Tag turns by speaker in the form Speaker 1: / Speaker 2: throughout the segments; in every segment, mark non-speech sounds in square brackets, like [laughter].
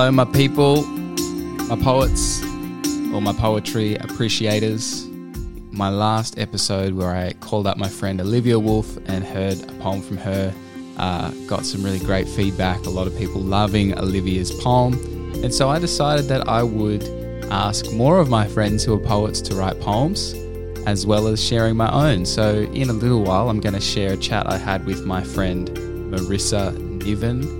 Speaker 1: Hello, my people, my poets, or my poetry appreciators. My last episode, where I called up my friend Olivia Wolf and heard a poem from her, uh, got some really great feedback. A lot of people loving Olivia's poem. And so I decided that I would ask more of my friends who are poets to write poems, as well as sharing my own. So, in a little while, I'm going to share a chat I had with my friend Marissa Niven.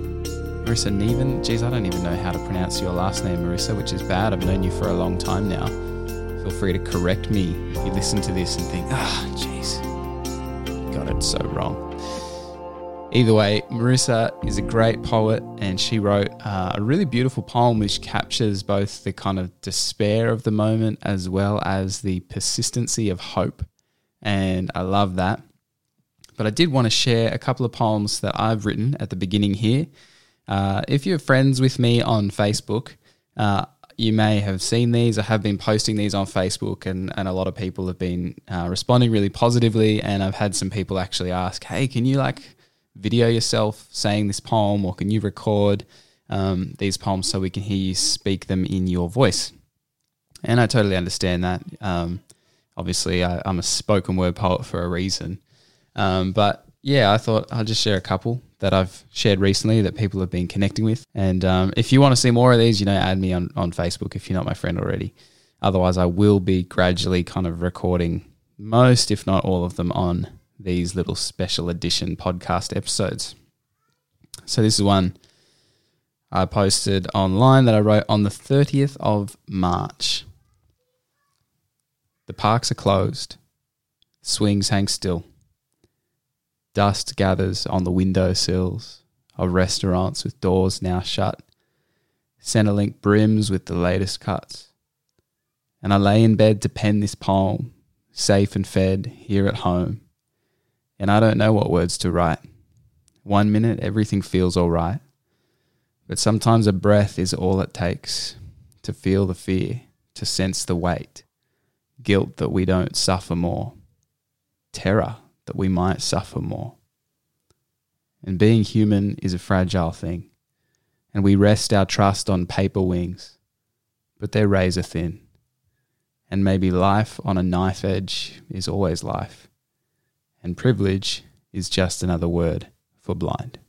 Speaker 1: Marissa Niven? Geez, I don't even know how to pronounce your last name, Marissa, which is bad. I've known you for a long time now. Feel free to correct me if you listen to this and think, ah, jeez, got it so wrong. Either way, Marissa is a great poet and she wrote uh, a really beautiful poem which captures both the kind of despair of the moment as well as the persistency of hope. And I love that. But I did want to share a couple of poems that I've written at the beginning here. Uh, if you're friends with me on Facebook, uh, you may have seen these. I have been posting these on Facebook, and, and a lot of people have been uh, responding really positively. And I've had some people actually ask, "Hey, can you like video yourself saying this poem, or can you record um, these poems so we can hear you speak them in your voice? And I totally understand that. Um, obviously, I, am a spoken word poet for a reason. Um, but yeah, I thought I'll just share a couple that I've shared recently that people have been connecting with. And um, if you want to see more of these, you know, add me on, on Facebook if you're not my friend already. Otherwise, I will be gradually kind of recording most, if not all of them, on these little special edition podcast episodes. So this is one I posted online that I wrote on the 30th of March. The parks are closed. Swings hang still. Dust gathers on the window sills of restaurants with doors now shut. Centrelink brims with the latest cuts. And I lay in bed to pen this poem, safe and fed here at home and I don't know what words to write. One minute, everything feels all right, but sometimes a breath is all it takes to feel the fear, to sense the weight, guilt that we don't suffer more, terror that we might suffer more. And being human is a fragile thing, and we rest our trust on paper wings, but they're razor thin. And maybe life on a knife edge is always life and privilege is just another word for blind.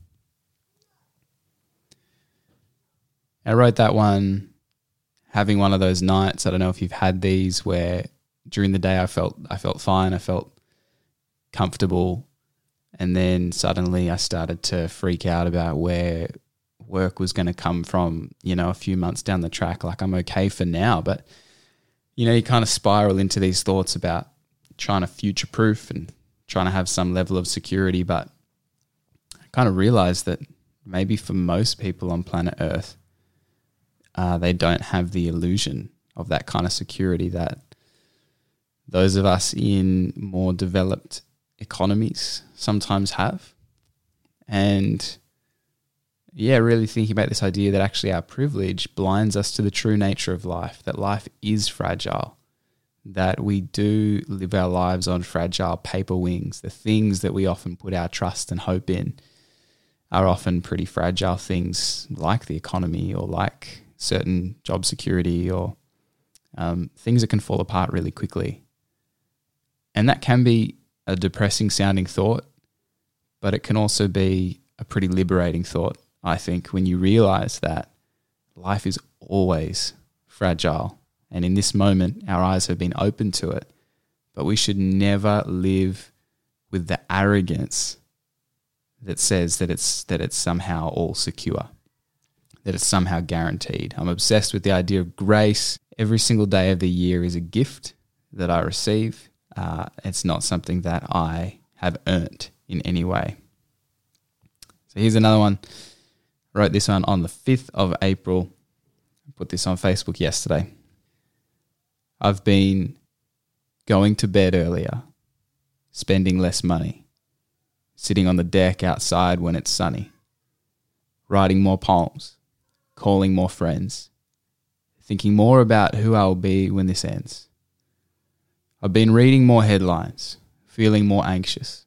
Speaker 1: I wrote that one having one of those nights. I don't know if you've had these where during the day I felt I felt fine, I felt comfortable, and then suddenly I started to freak out about where work was going to come from, you know, a few months down the track. Like I'm okay for now, but you know, you kind of spiral into these thoughts about trying to future proof and trying to have some level of security. But I kind of realized that maybe for most people on planet Earth, uh, they don't have the illusion of that kind of security that those of us in more developed economies sometimes have. And yeah, really thinking about this idea that actually our privilege blinds us to the true nature of life, that life is fragile, that we do live our lives on fragile paper wings. The things that we often put our trust and hope in are often pretty fragile things like the economy or like certain job security or um, things that can fall apart really quickly. And that can be a depressing sounding thought, but it can also be a pretty liberating thought, I think, when you realize that life is always fragile and in this moment, our eyes have been open to it. But we should never live with the arrogance that says that it's that it's somehow all secure, that it's somehow guaranteed. I'm obsessed with the idea of grace. Every single day of the year is a gift that I receive. Uh, it's not something that I have earned in any way. So here's another one. I wrote this one on the 5th of April. I put this on Facebook yesterday. I've been going to bed earlier, spending less money, sitting on the deck outside when it's sunny, writing more poems, calling more friends, thinking more about who I'll be when this ends. I've been reading more headlines, feeling more anxious,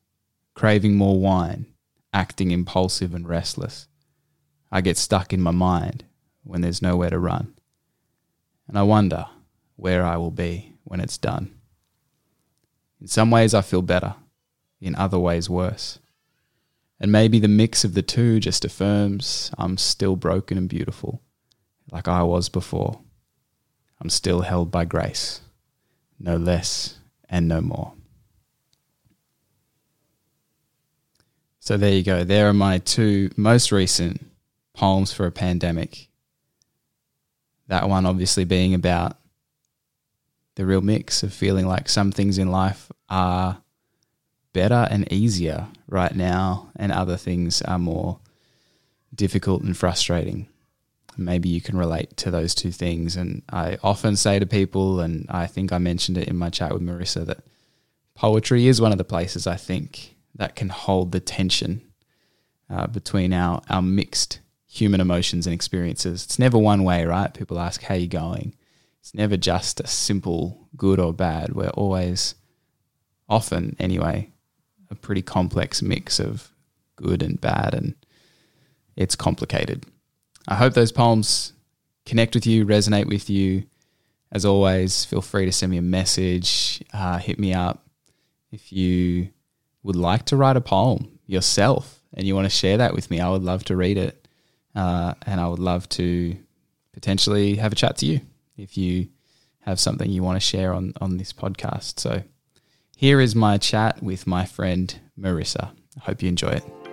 Speaker 1: craving more wine, acting impulsive and restless. I get stuck in my mind, when there's nowhere to run. And I wonder where I will be when it's done. In some ways, I feel better, in other ways, worse. And maybe the mix of the two just affirms I'm still broken and beautiful, like I was before. I'm still held by grace, no less and no more. So there you go. There are my two most recent poems for a pandemic. That one obviously being about the real mix of feeling like some things in life are better and easier right now, and other things are more difficult and frustrating. Maybe you can relate to those two things. And I often say to people, and I think I mentioned it in my chat with Marissa, that poetry is one of the places I think that can hold the tension uh, between our, our mixed human emotions and experiences. It's never one way, right? People ask, How you going? It's never just a simple good or bad. We're always, often anyway, a pretty complex mix of good and bad, and it's complicated. I hope those poems connect with you, resonate with you. As always, feel free to send me a message, uh, hit me up if you would like to write a poem yourself and you want to share that with me, I would love to read it. Uh, and I would love to potentially have a chat to you if you have something you want to share on, on this podcast. So here is my chat with my friend Marissa. I hope you enjoy it.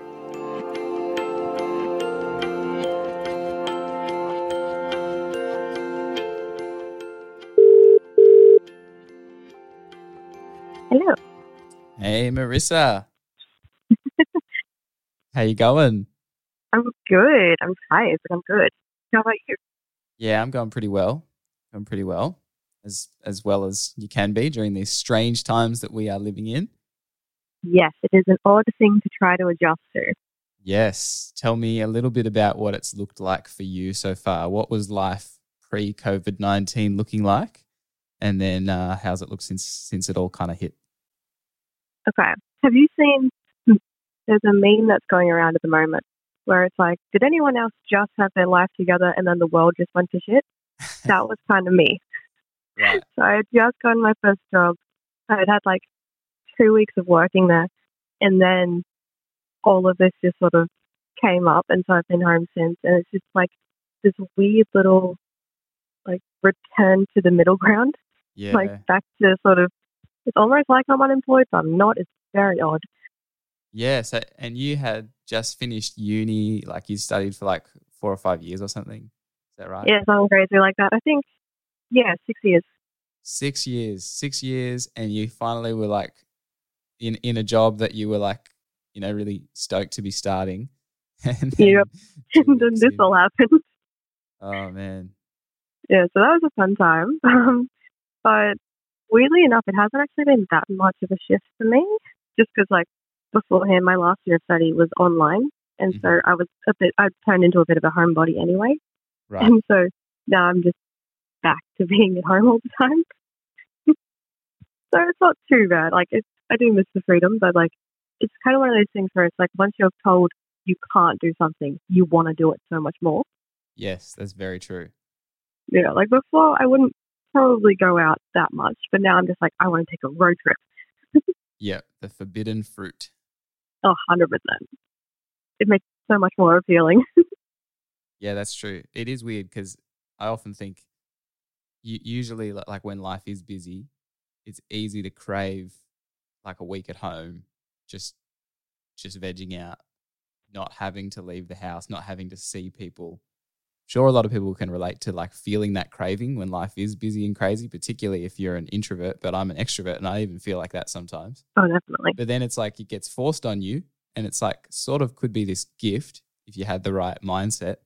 Speaker 1: Hey, Marissa. [laughs] How you going?
Speaker 2: I'm good. I'm tired, but I'm good. How about you?
Speaker 1: Yeah, I'm going pretty well. Going pretty well, as as well as you can be during these strange times that we are living in.
Speaker 2: Yes, it is an odd thing to try to adjust to.
Speaker 1: Yes. Tell me a little bit about what it's looked like for you so far. What was life pre COVID nineteen looking like, and then uh, how's it looked since since it all kind of hit?
Speaker 2: Okay. Have you seen? Hmm, there's a meme that's going around at the moment where it's like, did anyone else just have their life together and then the world just went to shit? [laughs] that was kind of me.
Speaker 1: Right.
Speaker 2: So I had just gotten my first job. I had had like two weeks of working there, and then all of this just sort of came up, and so I've been home since, and it's just like this weird little like return to the middle [laughs] ground,
Speaker 1: Yeah.
Speaker 2: like back to sort of. It's almost like I'm unemployed, but I'm not. It's very odd.
Speaker 1: yeah. So, and you had just finished uni, like you studied for like four or five years or something. Is that right?
Speaker 2: Yeah, something crazy like that. I think, yeah, six years.
Speaker 1: Six years. Six years, and you finally were like in in a job that you were like, you know, really stoked to be starting. [laughs] And then
Speaker 2: Yep. [laughs] [laughs] and then this all happened.
Speaker 1: Oh man.
Speaker 2: Yeah, so that was a fun time. Um, but weirdly enough, it hasn't actually been that much of a shift for me, just because like beforehand, my last year of study was online, and mm-hmm. so I was a bit, I turned into a bit of a homebody anyway,
Speaker 1: Right.
Speaker 2: and so now I'm just back to [laughs] being at home all the time. [laughs] so it's not too bad. Like it's, I do miss the freedom, but like it's kind of one of those things where it's like once you're told you can't do something, you want to do it so much more.
Speaker 1: Yes, that's very true.
Speaker 2: Yeah, like before, I wouldn't probably go out that much, but now I'm just like, I want to take a road trip.
Speaker 1: Yeah, the forbidden fruit.
Speaker 2: Oh, 100%. It makes it so much more appealing. [laughs]
Speaker 1: Yeah, that's true. It is weird because I often think, u- usually, like when life is busy, it's easy to crave like a week at home, just just vegging out, not having to leave the house, not having to see people. Sure, a lot of people can relate to like feeling that craving when life is busy and crazy, particularly if you're an introvert. But I'm an extrovert, and I even feel like that sometimes.
Speaker 2: oh, definitely.
Speaker 1: But then it's like it gets forced on you, and it's like sort of could be this gift if you had the right mindset.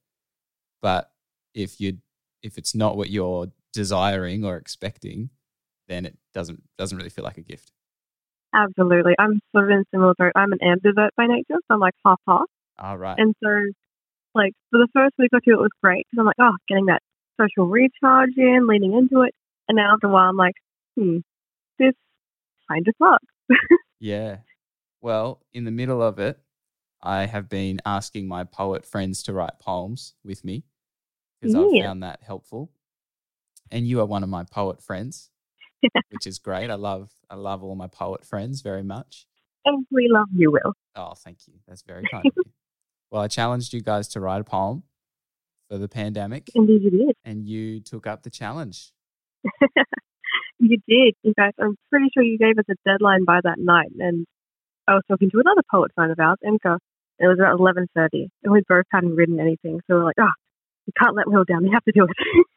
Speaker 1: But if you if it's not what you're desiring or expecting, then it doesn't doesn't really feel like a gift.
Speaker 2: Absolutely. I'm sort of in similar boat. I'm an ambivert by nature, so I'm like half half.
Speaker 1: All ah, right.
Speaker 2: And so, like, for the first week or two, it was great because I'm like, oh, getting that social recharge in, leaning into it. And now after a while, I'm like, hmm, this kind of sucks. [laughs]
Speaker 1: Yeah. Well, in the middle of it, I have been asking my poet friends to write poems with me. because I've found that helpful. And you are one of my poet friends, [laughs] which is great. I love I love all my poet friends very much.
Speaker 2: And we love you, Will.
Speaker 1: Oh, thank you. That's very kind of [laughs] you. Well, I challenged you guys to write a poem for the pandemic,
Speaker 2: Indeed, you did.
Speaker 1: and you took up the challenge. [laughs]
Speaker 2: You did. In fact, I'm pretty sure you gave us a deadline by that night. And I was talking to another poet friend of ours, Emka. It was about 11.30, and we both hadn't written anything. So we're like, oh, you can't let Will down. We have to do it. [laughs]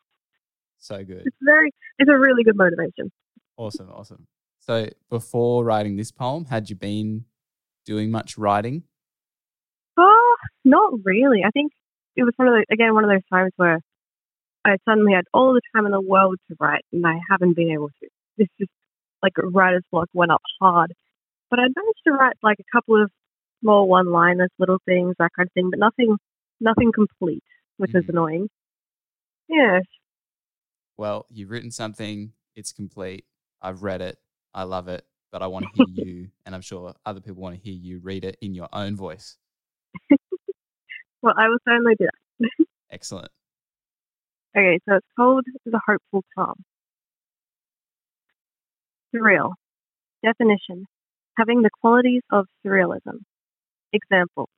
Speaker 1: So good.
Speaker 2: it's very, it's a really good motivation.
Speaker 1: Awesome, awesome. So before writing this poem, had you been doing much writing?
Speaker 2: Not really. I think it was one of those, again, one of those times where I suddenly had all the time in the world to write, and I haven't been able to. This just like writer's block went up hard. But I managed to write like a couple of small one-liners, little things, that kind of thing, but nothing, nothing complete, which is
Speaker 1: Mhm.
Speaker 2: annoying. Yeah,
Speaker 1: Well, you've written something, it's complete. I've read it, I love it, but I want to [laughs] hear you, and I'm sure other people want to hear you read it in your own voice. [laughs]
Speaker 2: well, I will certainly do that.
Speaker 1: Excellent.
Speaker 2: Okay, so it's called The Hopeful Calm. Surreal. Definition. Having the qualities of surrealism. Example.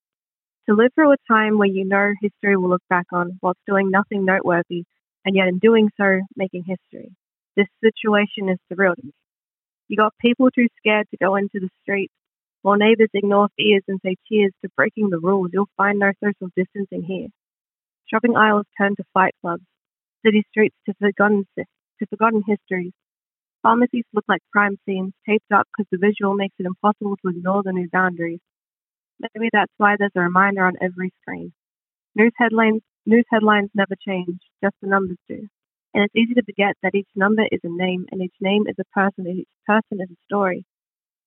Speaker 2: To live through a time where you know history will look back on whilst doing nothing noteworthy, and yet in doing so, making history. This situation is surreal to me. You got people too scared to go into the streets, while neighbors ignore fears and say cheers to breaking the rules. You'll find no social distancing here. Shopping aisles turn to fight clubs city streets to forgotten to forgotten histories. Pharmacies look like crime scenes, taped up because the visual makes it impossible to ignore the new boundaries. Maybe that's why there's a reminder on every screen. News headlines news headlines never change, just the numbers do. And it's easy to forget that each number is a name and each name is a person and each person is a story.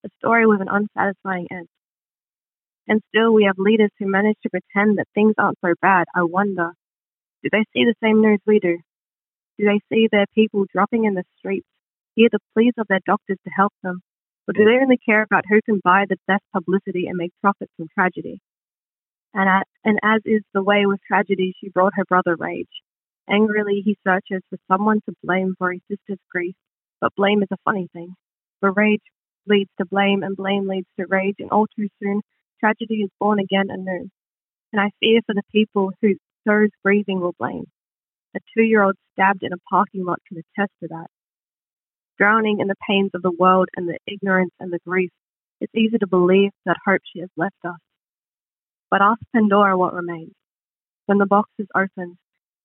Speaker 2: A story with an unsatisfying end. And still we have leaders who manage to pretend that things aren't so bad. I wonder, do they see the same news we do? Do they see their people dropping in the streets, hear the pleas of their doctors to help them? Or do they only care about who can buy the best publicity and make profits from tragedy? And, at, and as is the way with tragedy, she brought her brother rage. Angrily, he searches for someone to blame for his sister's grief, but blame is a funny thing. For rage leads to blame, and blame leads to rage, and all too soon, tragedy is born again anew. And I fear for the people who those grieving will blame. A two year old stabbed in a parking lot can attest to that. Drowning in the pains of the world and the ignorance and the grief, it's easy to believe that hope she has left us. But ask Pandora what remains. When the box is opened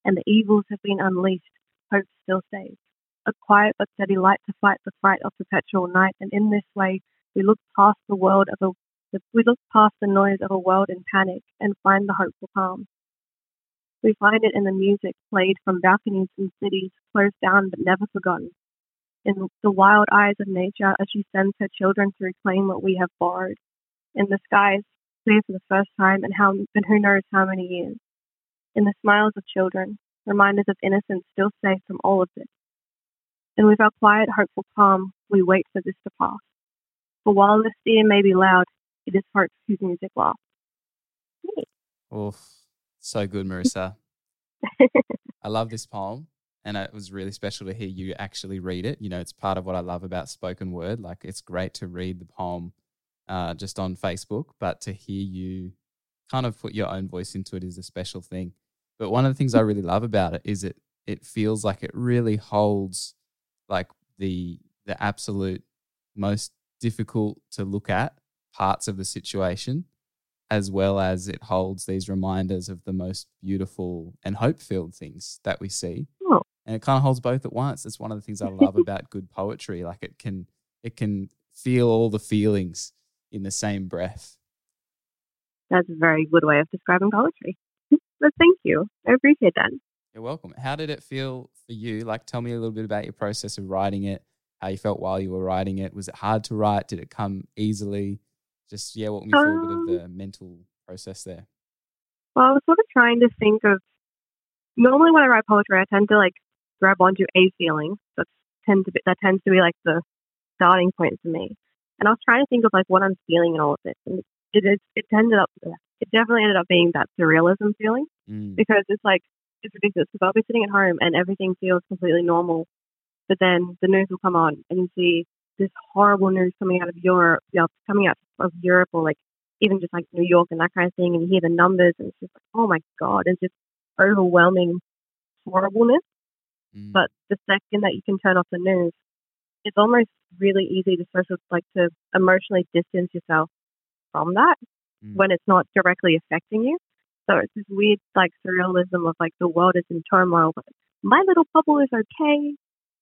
Speaker 2: and the evils have been unleashed, hope still stays. A quiet but steady light to fight the fright of perpetual night, and in this way we look past the world of a we look past the noise of a world in panic and find the hopeful calm. We find it in the music played from balconies in cities closed down but never forgotten. In the wild eyes of nature as she sends her children to reclaim what we have borrowed. In the skies, clear for the first time and how and who knows how many years. In the smiles of children, reminders of innocence still safe from all of this. And with our quiet, hopeful calm, we wait for this to pass. For while the fear may be loud, it is hope whose music laughs.
Speaker 1: Oof. So good, Marissa. [laughs] I love this poem. And it was really special to hear you actually read it. You know, it's part of what I love about spoken word. Like, it's great to read the poem uh, just on Facebook, but to hear you kind of put your own voice into it is a special thing. But one of the things I really love about it is it it feels like it really holds like the the absolute most difficult to look at parts of the situation as well as it holds these reminders of the most beautiful and hope filled things that we see.
Speaker 2: Oh.
Speaker 1: And it kind of holds both at once. That's one of the things I [laughs] love about good poetry. Like it can it can feel all the feelings in the same breath.
Speaker 2: That's a very good way of describing poetry. [laughs] but thank you. I appreciate that.
Speaker 1: You're welcome. How did it feel for you? Like tell me a little bit about your process of writing it, how you felt while you were writing it. Was it hard to write? Did it come easily? Just yeah, walk me through a bit
Speaker 2: Um,
Speaker 1: of the mental process there.
Speaker 2: Well, I was sort of trying to think of. Normally, when I write poetry, I tend to like grab onto a feeling. That tend to be that tends to be like the starting point for me. And I was trying to think of like what I'm feeling in all of this, and it is it ended up it definitely ended up being that surrealism feeling
Speaker 1: Mm,
Speaker 2: because it's like it's ridiculous because I'll be sitting at home and everything feels completely normal, but then the news will come on and you see this horrible news coming out of Europe, you know, coming out of Europe or like even just like New York and that kind of thing, and you hear the numbers and it's just like, oh my god, it's just overwhelming horribleness.
Speaker 1: Mm.
Speaker 2: But the second that you can turn off the news, it's almost really easy to sort of like to emotionally distance yourself from that
Speaker 1: Mm.
Speaker 2: when it's not directly affecting you. So it's this weird like surrealism of like the world is in turmoil, but my little bubble is okay,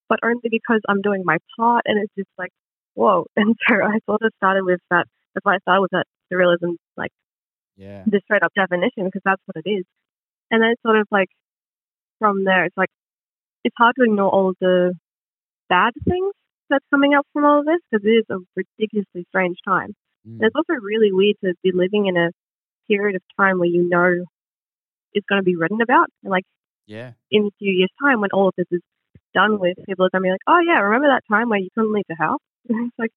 Speaker 2: but only because I'm doing my part. And it's just like, whoa. [laughs] And so I sort of started with that. That's why I started with that surrealism, like
Speaker 1: yeah.
Speaker 2: the straight up definition, because that's what it is. And then it's sort of like from there, it's like it's hard to ignore all the bad things that's coming up from all of this because it is a ridiculously strange time.
Speaker 1: Mm.
Speaker 2: And it's also really weird to be living in a period of time where you know it's going to be written about. And like
Speaker 1: Yeah.
Speaker 2: in a few years' time, when all of this is done with, people are going to be like, oh, yeah, remember that time where you couldn't leave the house? [laughs] And it's like,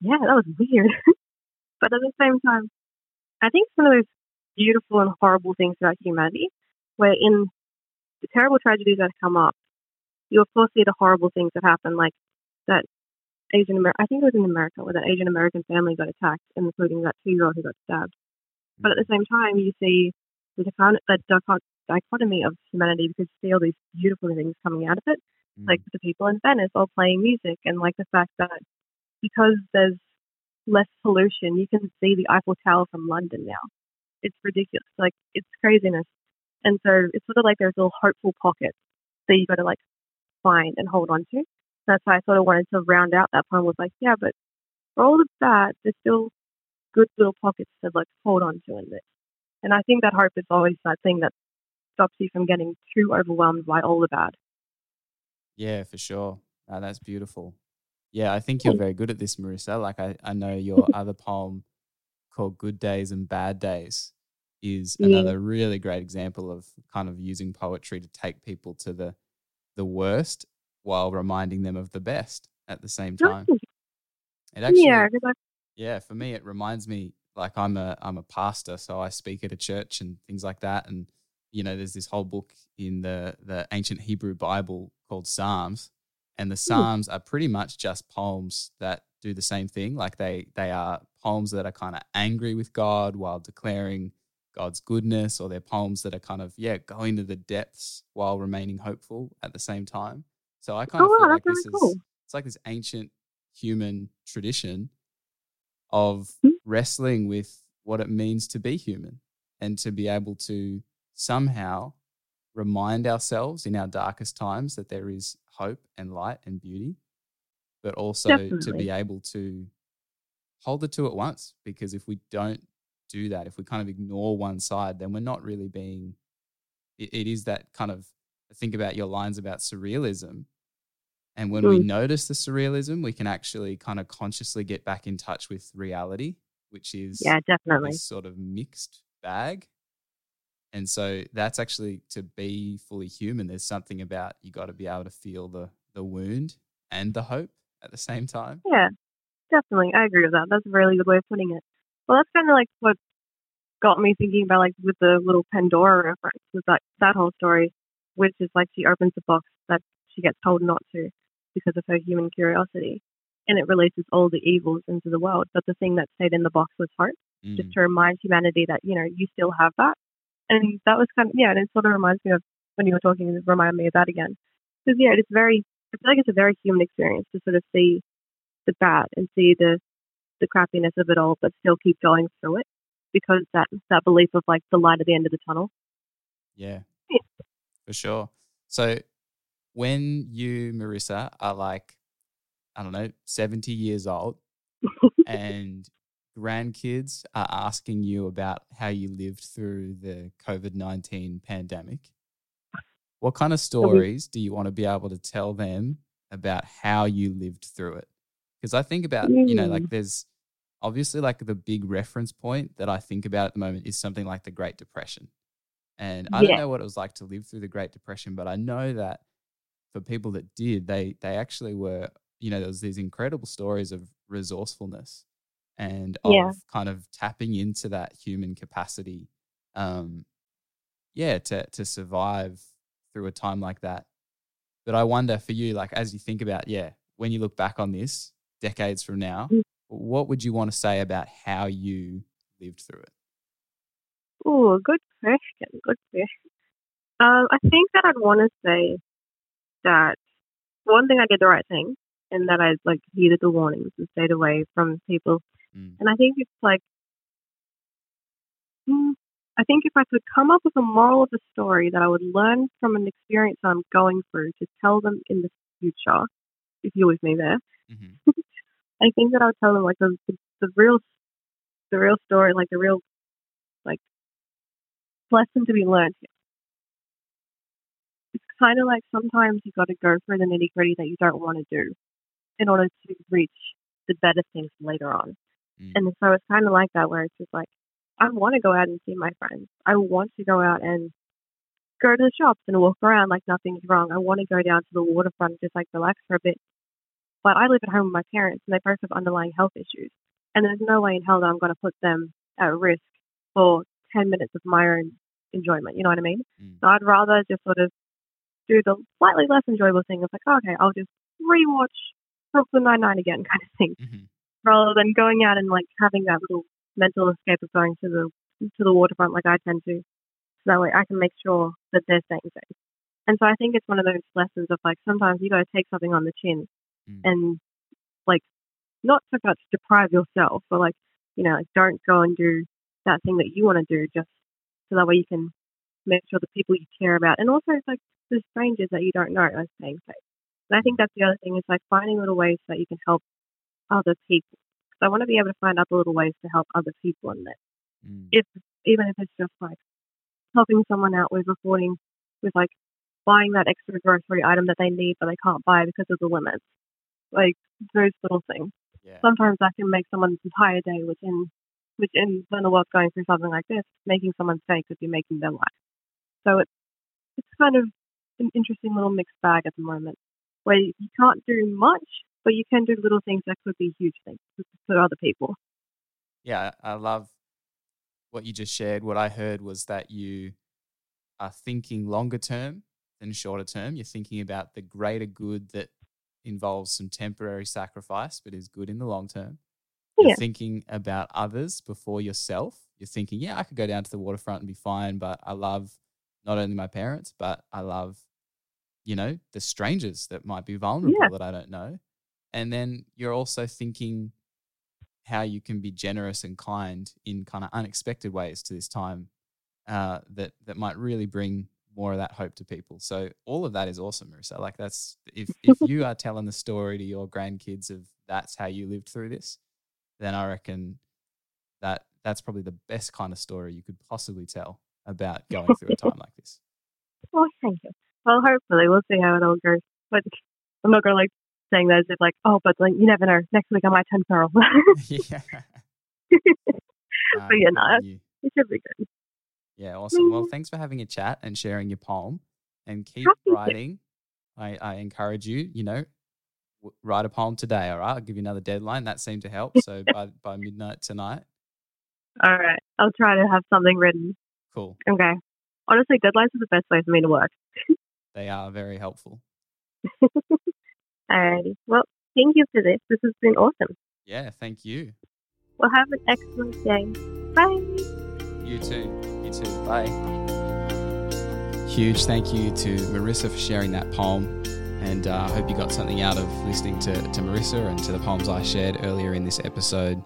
Speaker 2: yeah, that was weird. [laughs] but at the same time, I think it's one of those beautiful and horrible things about humanity, where in the terrible tragedies that come up, you of course see the horrible things that happen, like that Asian Amer I think it was in America where that Asian American family got attacked, including that two year old who got stabbed. But at the same time, you see the the dichot- dichotomy of humanity because you see all these beautiful things coming out of it,
Speaker 1: Mm.
Speaker 2: like the people in Venice all playing music, and like the fact that because there's less pollution, you can see the Eiffel Tower from London now. It's ridiculous, like it's craziness, and so it's sort of like there's little hopeful pockets that you got to like find and hold on to. That's why I sort of wanted to round out that poem with like, yeah, but for all of that, there's still good little pockets to like hold on to in this. And I think that hope is always that thing that stops you from getting too overwhelmed by all the bad.
Speaker 1: Yeah, for sure. No, that's beautiful. Yeah, I think you're very good at this, Marissa. Like I, I know your [laughs] other poem called Good Days and Bad Days is
Speaker 2: Yeah.
Speaker 1: another really great example of kind of using poetry to take people to the the worst while reminding them of the best at the same time. It actually
Speaker 2: yeah, because
Speaker 1: yeah, for me, it reminds me like I'm a I'm a pastor, so I speak at a church and things like that. And you know, there's this whole book in the the ancient Hebrew Bible called Psalms, and the Psalms are pretty much just poems that do the same thing. Like they they are poems that are kind of angry with God while declaring God's goodness, or they're poems that are kind of yeah going to the depths while remaining hopeful at the same time. So I kind of
Speaker 2: Oh,
Speaker 1: feel like this
Speaker 2: really cool.
Speaker 1: is it's like this ancient human tradition of
Speaker 2: Hmm.
Speaker 1: wrestling with what it means to be human and to be able to somehow remind ourselves in our darkest times that there is hope and light and beauty, but also to be able to hold the two at once. Because if we don't do that, if we kind of ignore one side, then we're not really being, it, it is that kind of think about your lines about surrealism. And when we
Speaker 2: Mm.
Speaker 1: notice the surrealism, we can actually kind of consciously get back in touch with reality, which is
Speaker 2: yeah, definitely.
Speaker 1: this sort of mixed bag. And so that's actually to be fully human. There's something about you got to be able to feel the the wound and the hope at the same time.
Speaker 2: Yeah, definitely. I agree with that. That's a really good way of putting it. Well, that's kind of like what got me thinking about like with the little Pandora reference was that that whole story, which is like she opens the box that she gets told not to because of her human curiosity, and it releases all the evils into the world. But the thing that stayed in the box was hope, just
Speaker 1: Mm.
Speaker 2: to remind humanity that you know you still have that. And that was kind of yeah, and it sort of reminds me of when you were talking. It reminded me of that again because yeah, it's very. I feel like it's a very human experience to sort of see the bad and see the the crappiness of it all, but still keep going through it because that that belief of like the light at the end of the tunnel.
Speaker 1: Yeah,
Speaker 2: Yeah.
Speaker 1: for sure. So when you, Marissa, are like, I don't know, 70 years old [laughs] and grandkids are asking you about how you lived through the COVID 19 pandemic, what kind of stories do you want to be able to tell them about how you lived through it? Because I think about, you know, like
Speaker 2: Mm.
Speaker 1: there's obviously like the big reference point that I think about at the moment is something like the Great Depression. And I don't know what it was like to live through the Great Depression, but I know that for people that did, they they actually were, you know, there was these incredible stories of resourcefulness and of
Speaker 2: Yeah.
Speaker 1: kind of tapping into that human capacity, um, yeah, to to survive through a time like that. But I wonder for you, like as you think about, yeah, when you look back on this decades from now,
Speaker 2: Mm.
Speaker 1: what would you want to say about how you lived through it?
Speaker 2: Oh, good question. Good question. Um, I think that I'd want to say that one thing I did the right thing, and that I like heeded the warnings and stayed away from people.
Speaker 1: Mm.
Speaker 2: And I think it's like, mm, I think if I could come up with a moral of the story that I would learn from an experience I'm going through to tell them in the future, if you're with me there,
Speaker 1: hmm [laughs]
Speaker 2: I think that I would tell them like the, the, the real, the real story, like the real, like lesson to be learned here. Kind of like sometimes you got to go through the nitty gritty that you don't want to do in order to reach the better things later on.
Speaker 1: Mm.
Speaker 2: And so it's kind of like that where it's just like, I want to go out and see my friends. I want to go out and go to the shops and walk around like nothing's wrong. I want to go down to the waterfront and just like relax for a bit. But I live at home with my parents and they both have underlying health issues. And there's no way in hell that I'm going to put them at risk for 10 minutes of my own enjoyment. You know what I mean?
Speaker 1: Mm.
Speaker 2: So I'd rather just sort of do the slightly less enjoyable thing of like, okay, I'll just rewatch Brooklyn Nine-Nine again [laughs] kind of thing
Speaker 1: hmm
Speaker 2: rather than going out and like having that little mental escape of going to the to the waterfront like I tend to. So that way I can make sure that they're staying safe. And so I think it's one of those lessons of like sometimes you gotta take something on the chin
Speaker 1: Mm.
Speaker 2: and like not so much deprive yourself, but like, you know, like don't go and do that thing that you want to do just so that way you can make sure the people you care about and also it's like the strangers that you don't know are staying safe. And I think that's the other thing is like finding little ways that you can help other people. So I want to be able to find other little ways to help other people in that.
Speaker 1: Mm.
Speaker 2: If even if it's just like helping someone out with affording with like buying that extra grocery item that they need but they can't buy because of the limits. Like those little things.
Speaker 1: Yeah.
Speaker 2: Sometimes that can make someone's entire day, which in which in when the world's going through something like this, making someone's day could be making their life. So it's it's kind of an interesting little mixed bag at the moment, where you can't do much, but you can do little things that could be huge things for other people.
Speaker 1: yeah, I love what you just shared. What I heard was that you are thinking longer term than shorter term. You're thinking about the greater good that involves some temporary sacrifice, but is good in the long term. You're
Speaker 2: Yeah.
Speaker 1: thinking about others before yourself. You're thinking, yeah, I could go down to the waterfront and be fine, but I love not only my parents, but I love, you know, the strangers that might be vulnerable
Speaker 2: Yeah.
Speaker 1: that I don't know. And then you're also thinking how you can be generous and kind in kind of unexpected ways to this time uh, that that might really bring more of that hope to people. So all of that is awesome, Marissa. Like that's if if you are telling the story to your grandkids of that's how you lived through this, then I reckon that that's probably the best kind of story you could possibly tell about going through a [laughs] time like this.
Speaker 2: Well, thank you. Well, hopefully we'll see how it all goes. But I'm not gonna like saying that as if like, oh, but like you never know. Next week I might turn feral. [laughs] [laughs]
Speaker 1: yeah.
Speaker 2: But yeah, no,
Speaker 1: you.
Speaker 2: it should be good.
Speaker 1: Yeah, awesome. Well, mm. thanks for having a chat and sharing your poem and keep oh,
Speaker 2: Happy to.
Speaker 1: writing. I, I encourage you, you know, w- write a poem today. All right. I'll give you another deadline. That seemed to help. So by, by midnight tonight,
Speaker 2: All right, I'll try to have something written.
Speaker 1: Cool.
Speaker 2: Okay. Honestly, deadlines are the best way for me to work.
Speaker 1: They are very helpful. [laughs]
Speaker 2: Alrighty. Well, thank you for this. This has been awesome.
Speaker 1: Yeah. Thank you.
Speaker 2: Well, have an excellent day. Bye.
Speaker 1: You too. You too. Bye. Huge thank you to Marissa for sharing that poem. And uh, I hope you got something out of listening to, to Marissa and to the poems I shared earlier in this episode.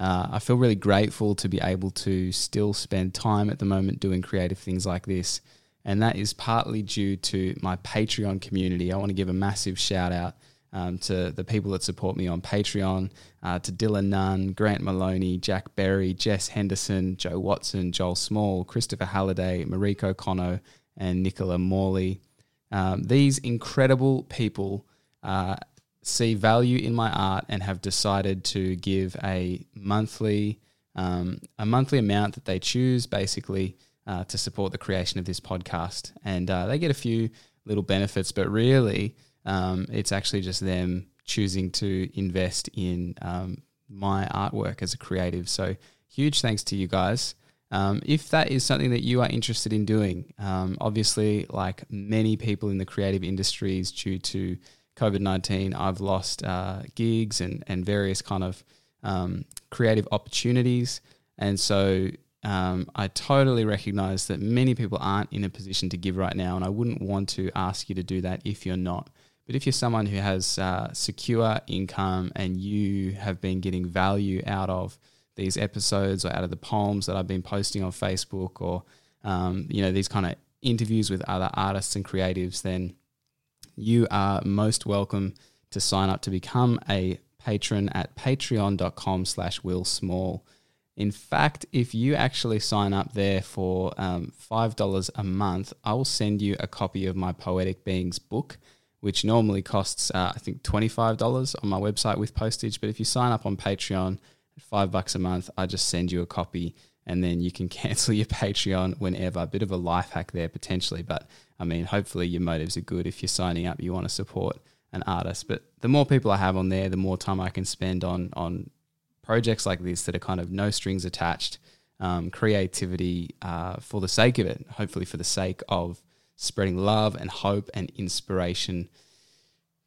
Speaker 1: Uh, I feel really grateful to be able to still spend time at the moment doing creative things like this. And that is partly due to my Patreon community. I want to give a massive shout out um, to the people that support me on Patreon, uh, to Dylan Nunn, Grant Maloney, Jack Berry, Jess Henderson, Joe Watson, Joel Small, Christopher Halliday, Mariko Kono, and Nicola Morley. Um, these incredible people uh, see value in my art and have decided to give a monthly um, a monthly amount that they choose basically uh, to support the creation of this podcast. And uh, they get a few little benefits but really um, it's actually just them choosing to invest in um, my artwork as a creative. So huge thanks to you guys. Um, if that is something that you are interested in doing, um, obviously, like many people in the creative industries, due to COVID 19, I've lost uh, gigs and, and various kind of um, creative opportunities. And so um, I totally recognize that many people aren't in a position to give right now. And I wouldn't want to ask you to do that if you're not. But if you're someone who has uh, secure income and you have been getting value out of these episodes or out of the poems that I've been posting on Facebook or um, you know these kind of interviews with other artists and creatives, then you are most welcome to sign up to become a patron at patreon.com slash will small. In fact, if you actually sign up there for um, $5 a month, I will send you a copy of my Poetic Beings book, which normally costs, uh, I think, $25 on my website with postage. But if you sign up on Patreon, at five bucks a month, I just send you a copy and then you can [laughs] cancel your Patreon whenever. A bit of a life hack there potentially, but I mean, hopefully your motives are good. If you're signing up, you want to support an artist. But the more people I have on there, the more time I can spend on on projects like this that are kind of no strings attached, um, creativity uh, for the sake of it. Hopefully, for the sake of spreading love and hope and inspiration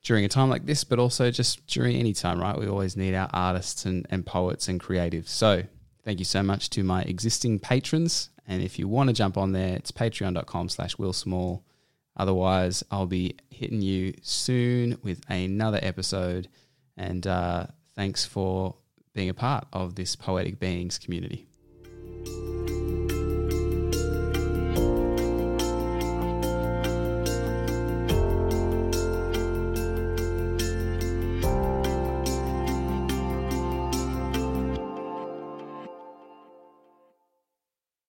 Speaker 1: during a time like this, but also just during any time, right? We always need our artists and, and poets and creatives. So thank you so much to my existing patrons. And if you want to jump on there, it's patreon.com slash Will Small. Otherwise, I'll be hitting you soon with another episode. And uh, thanks for being a part of this Poetic Beings community.